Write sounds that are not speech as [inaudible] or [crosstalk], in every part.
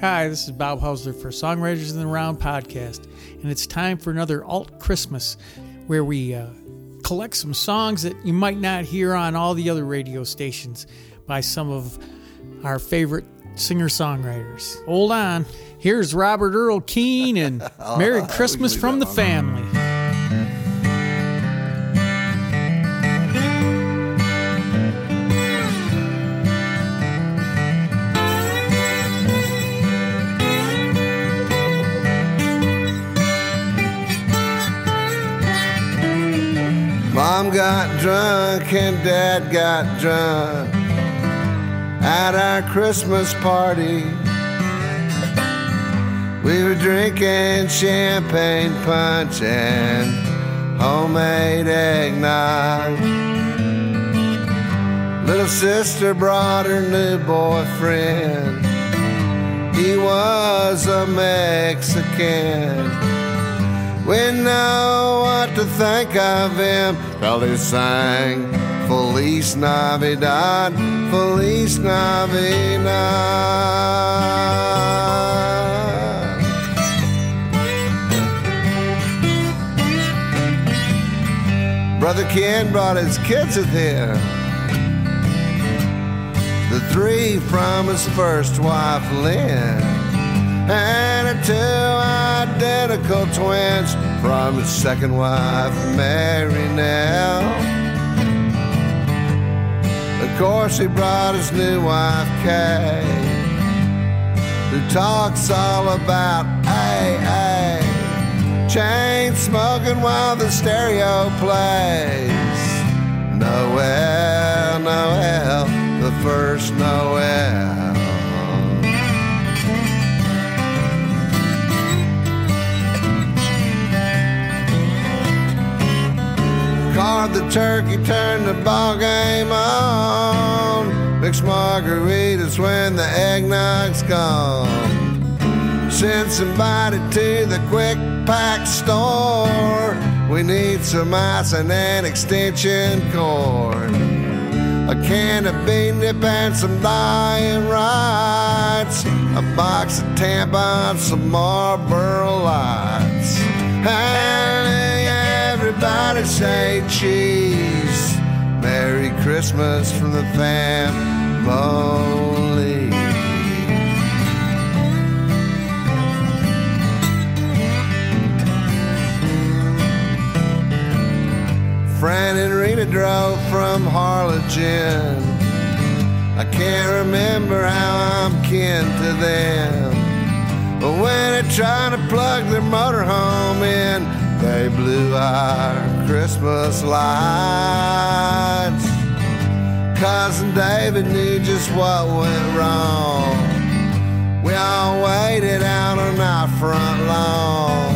Hi, this is Bob Hausler for Songwriters in the Round podcast, and it's time for another Alt Christmas where we uh, collect some songs that you might not hear on all the other radio stations by some of our favorite singer songwriters. Hold on. Here's Robert Earl Keen and [laughs] Merry Christmas from the Family. Got drunk and Dad got drunk at our Christmas party. We were drinking champagne punch and homemade eggnog. Little sister brought her new boyfriend. He was a Mexican. We know what to think of him. Well, he sang Feliz Navidad, Feliz Navidad. Brother Ken brought his kids with him. The three from his first wife, Lynn, and a two identical twins from his second wife, Mary Nell. Of course, he brought his new wife, Kay, who talks all about AA, chain smoking while the stereo plays. Noel, Noel, the first Noel. Card the turkey, turn the ball game on. Mix margaritas when the eggnog's gone. Send somebody to the quick pack store. We need some ice and an extension cord. A can of bean dip and some Diet Rites. A box of tampons, some Marlboro lights. And everybody say cheese. Merry Christmas from the family. Fran and Rena drove from Harlingen. I can't remember how I'm kin to them. But when they tried to plug their motorhome in, they blew our Christmas lights. Cousin David knew just what went wrong. We all waited out on our front lawn.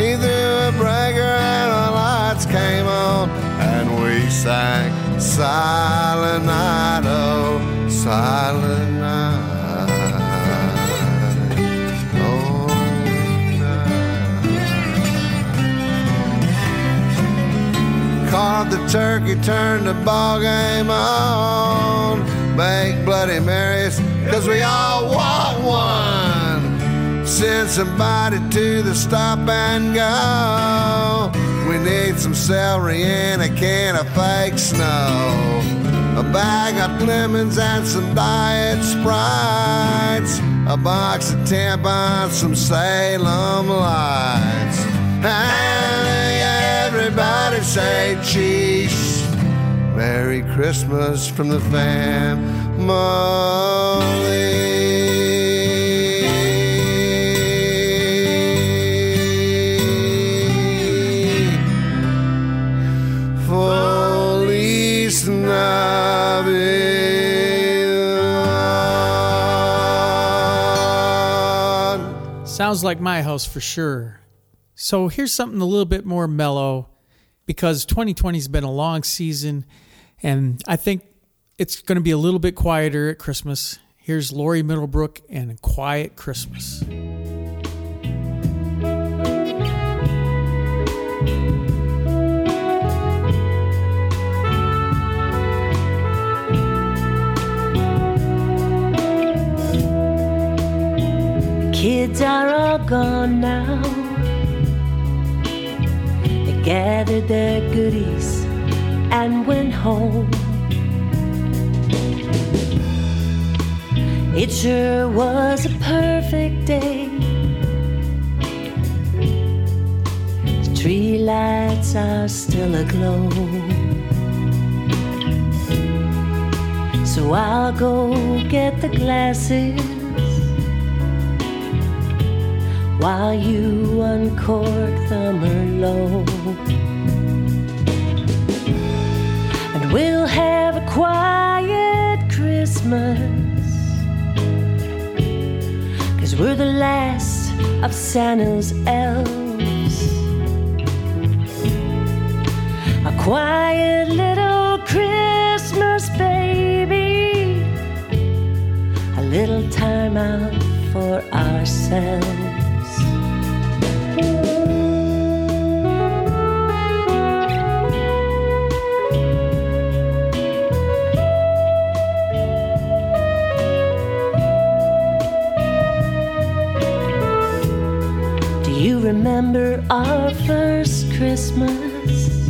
He threw a breaker and the lights came on, and we sang Silent Night, oh, Silent the turkey, turned the ball game on. Make Bloody Marys, cause we all want one. Send somebody to the stop and go. We need some celery and a can of fake snow. A bag of lemons and some diet sprites. A box of tampons, some Salem lights. And say. Merry Christmas from the family. Sounds like my house for sure. So here's something a little bit more mellow because 2020 has been a long season and I think it's going to be a little bit quieter at Christmas. Here's Laurie Middlebrook and Quiet Christmas. kids are all gone now. Gathered their goodies and went home. It sure was a perfect day. The tree lights are still aglow. So I'll go get the glasses while you uncork the Merlot. We'll have a quiet Christmas. Cause we're the last of Santa's elves. A quiet little Christmas, baby. A little time out for ourselves. Remember our first Christmas?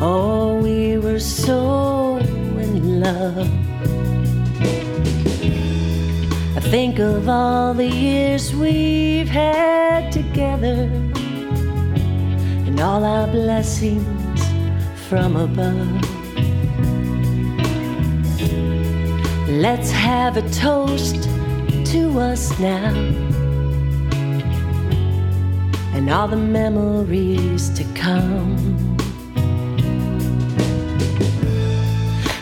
Oh, we were so in love. I think of all the years we've had together and all our blessings from above. Let's have a toast to us now and all the memories to come.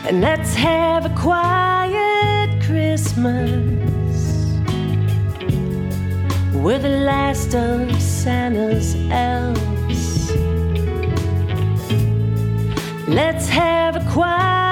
And let's have a quiet Christmas. We're the last of Santa's elves. Let's have a quiet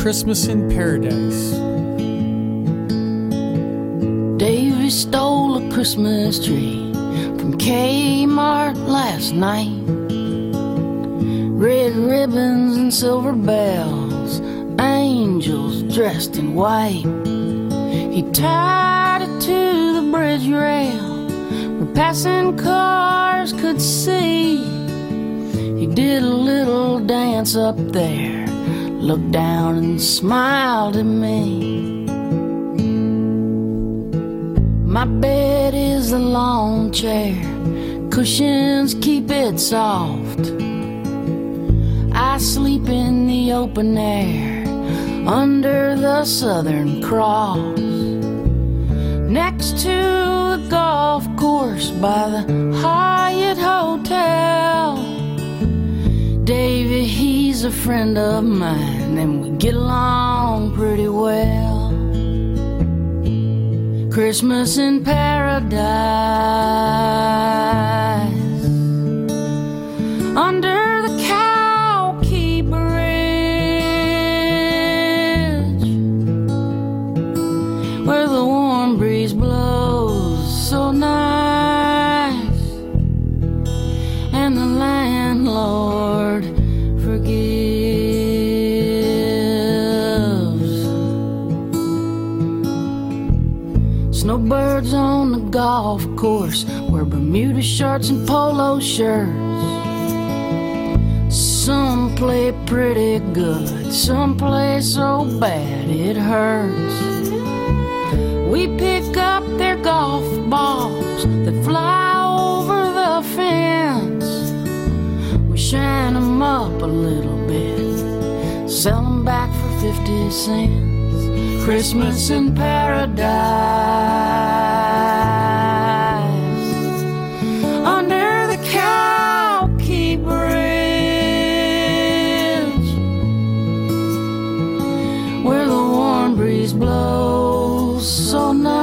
Christmas in Paradise. Davy stole a Christmas tree from Kmart last night. Red ribbons and silver bells, angels dressed in white. He tied it to the bridge rail where passing cars could see. He did a little dance up there, looked down and smiled at me. My bed is a lawn chair, cushions keep it soft. I sleep in the open air under the Southern Cross. Next to the golf course by the Hyatt Hotel. Davy, he's a friend of mine, and we get along pretty well. Christmas in paradise. Under Snowbirds on the golf course wear Bermuda shorts and polo shirts. Some play pretty good, some play so bad it hurts. We pick up their golf balls that fly over the fence. We shine them up a little bit, sell them back for 50 cents. Christmas in paradise. Under the Cow Key Bridge, where the warm breeze blows so nice,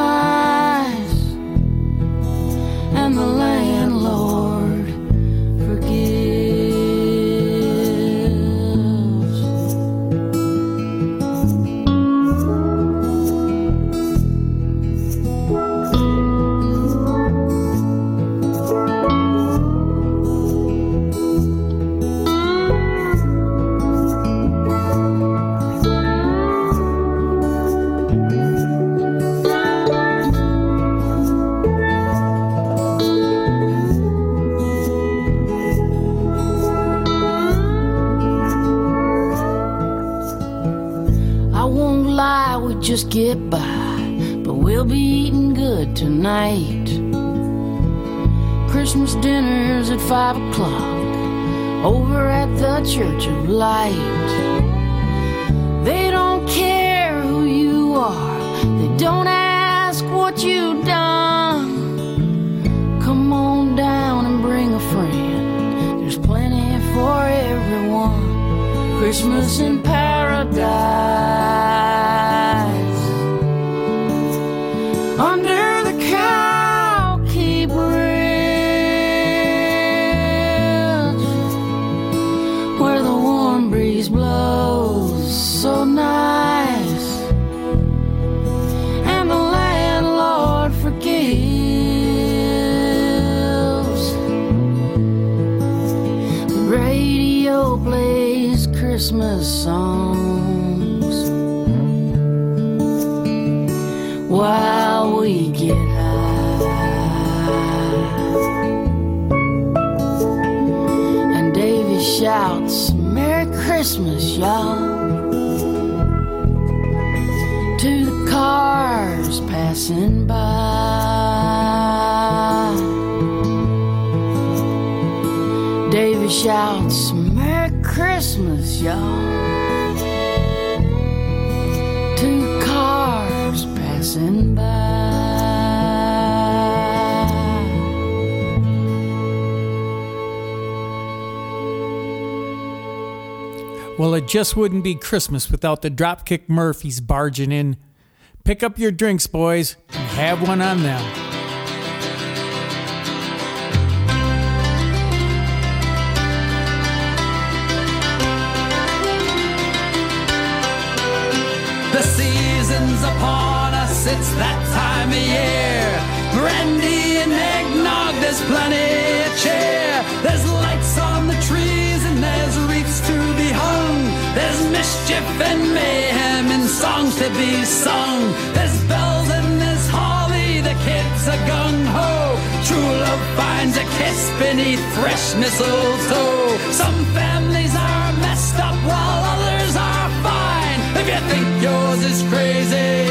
good tonight. Christmas dinner's at five o'clock over at the Church of Light. They don't care who you are, they don't ask what you've done. Come on down and bring a friend, there's plenty for everyone. Christmas in paradise. Under the Cow Key Bridge, where the warm breeze blows so nice, and the landlord forgives. The radio plays Christmas songs. While Christmas, y'all. To the cars passing by. Davy shouts, Well, it just wouldn't be Christmas without the Dropkick Murphys barging in. Pick up your drinks, boys, and have one on them. The season's upon us, it's that time of year. Brandy and eggnog, there's plenty of cheer. There's mischief and mayhem and songs to be sung. There's bells and there's holly, the kids are gung ho. True love finds a kiss beneath fresh mistletoe. Some families are messed up while others are fine. If you think yours is crazy,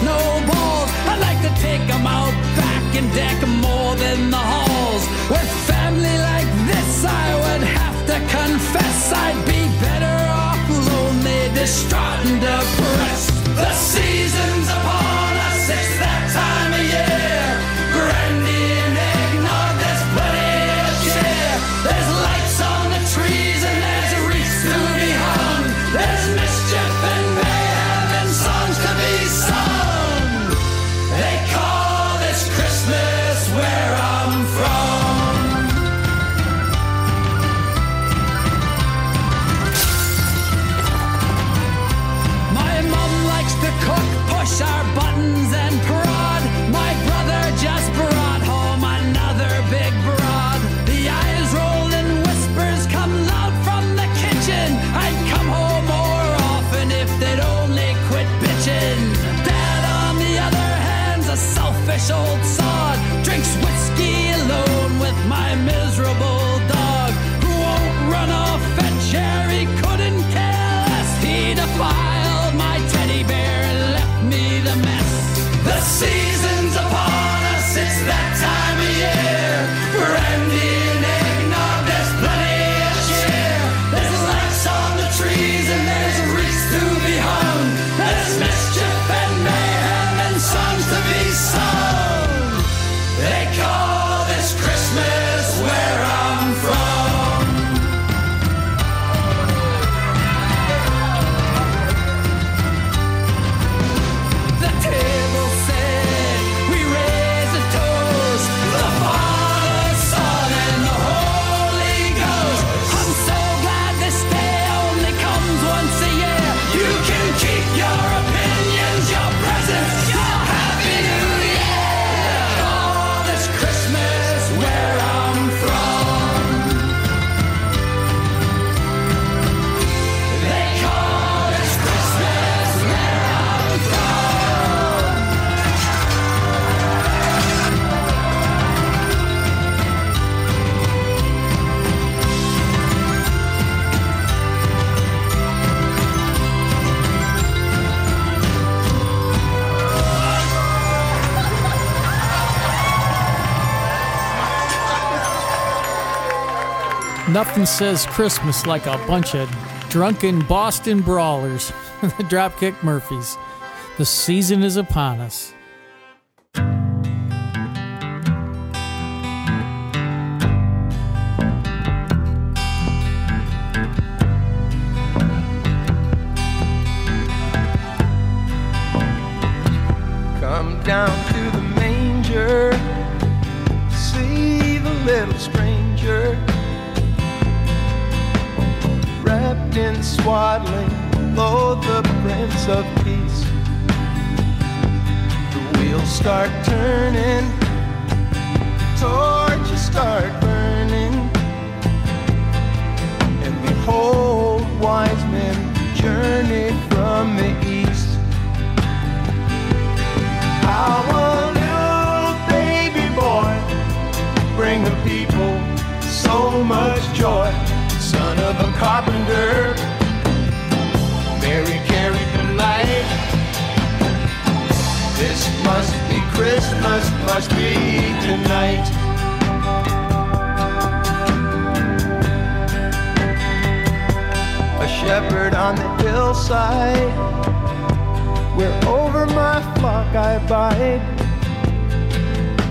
snowballs. I'd like to take 'em out back and deck more than the halls. With family like this, I would have to confess I'd be better off lonely, distraught, and depressed. Nothing says Christmas like a bunch of drunken Boston brawlers, [laughs] the Dropkick Murphys. The season is upon us. Come down to the manger, see the little in swaddling, lo, the Prince of Peace. The wheels start turning, torches start burning, and behold, wise men journey from the east. How a little baby boy bring the people so much joy. Carpenter, Mary carried the light. This must be Christmas, must be tonight. A shepherd on the hillside where over my flock I bide.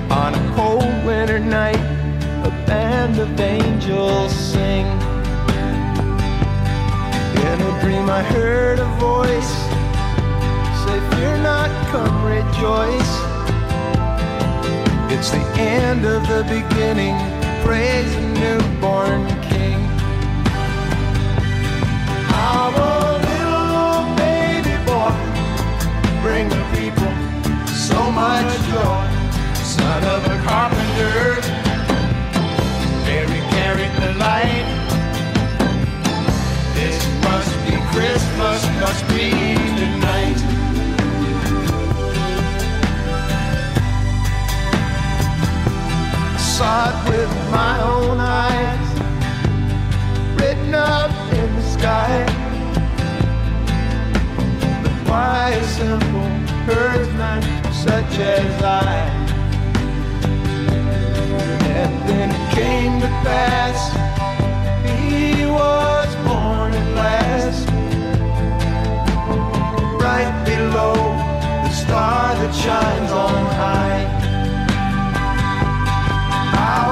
On a cold winter night, a band of angels sing. Dream, I heard a voice say, Fear not, come rejoice. It's the end of the beginning. Praise the newborn King. A little baby boy bring the people so much joy. Son of a carpenter, Mary carried the light. Christmas, must be tonight. I saw it with my own eyes, written up in the sky. Why a simple herdsman such as I? And then it came to pass, he was born at last, right below the star that shines on high. How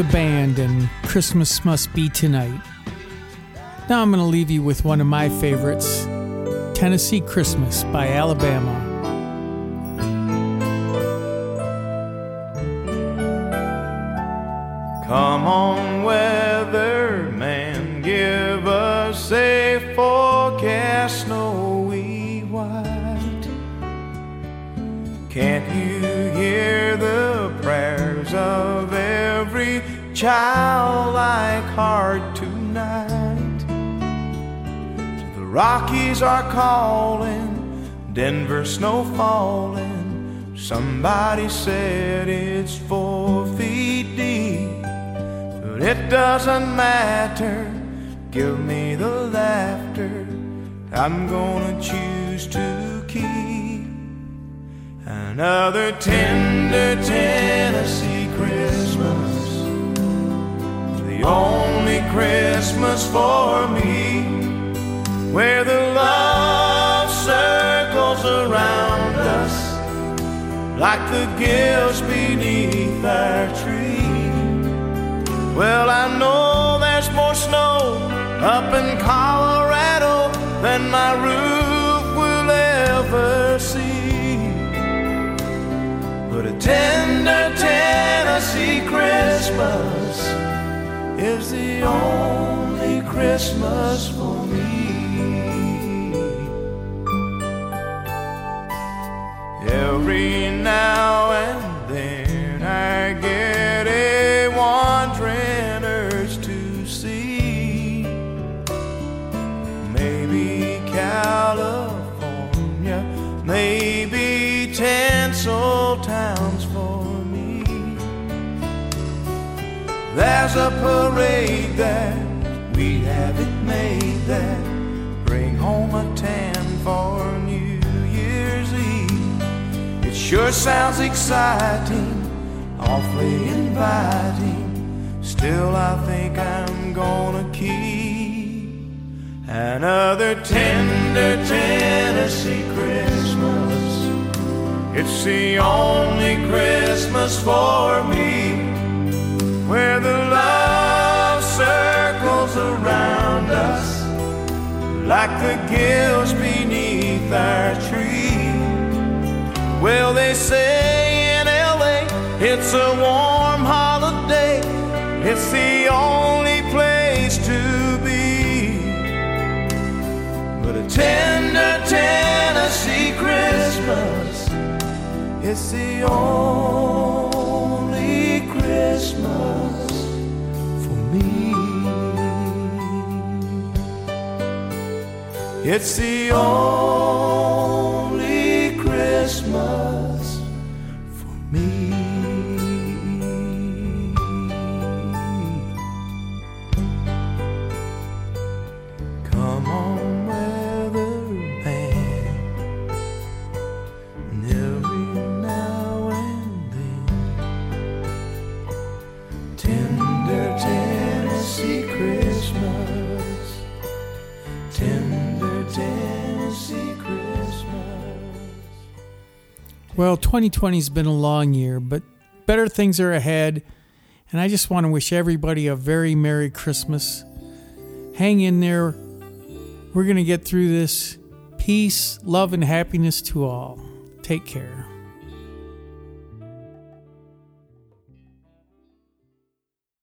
The band and Christmas Must Be Tonight. Now I'm going to leave you with one of my favorites Tennessee Christmas by Alabama. Childlike heart tonight? The Rockies are calling, Denver snow falling. Somebody said it's four feet deep. But it doesn't matter. Give me the laughter. I'm gonna choose to keep another tender Tennessee Christmas. Only Christmas for me. Where the love circles around us like the gifts beneath our tree. Well, I know there's more snow up in Colorado than my roof will ever see. But a tender Tennessee the only Christmas for me. Every now and a parade that we have it made that bring home a tan for New Year's Eve. It sure sounds exciting, awfully inviting. Still, I think I'm gonna keep another tender Tennessee Christmas. It's the only Christmas for me like the gills beneath our tree. Well, they say in LA it's a warm holiday, it's the only place to be. But a tender Tennessee Christmas, it's the only Christmas It's the only Well, 2020's been a long year, but better things are ahead. And I just want to wish everybody a very Merry Christmas. Hang in there. We're going to get through this. Peace, love, and happiness to all. Take care.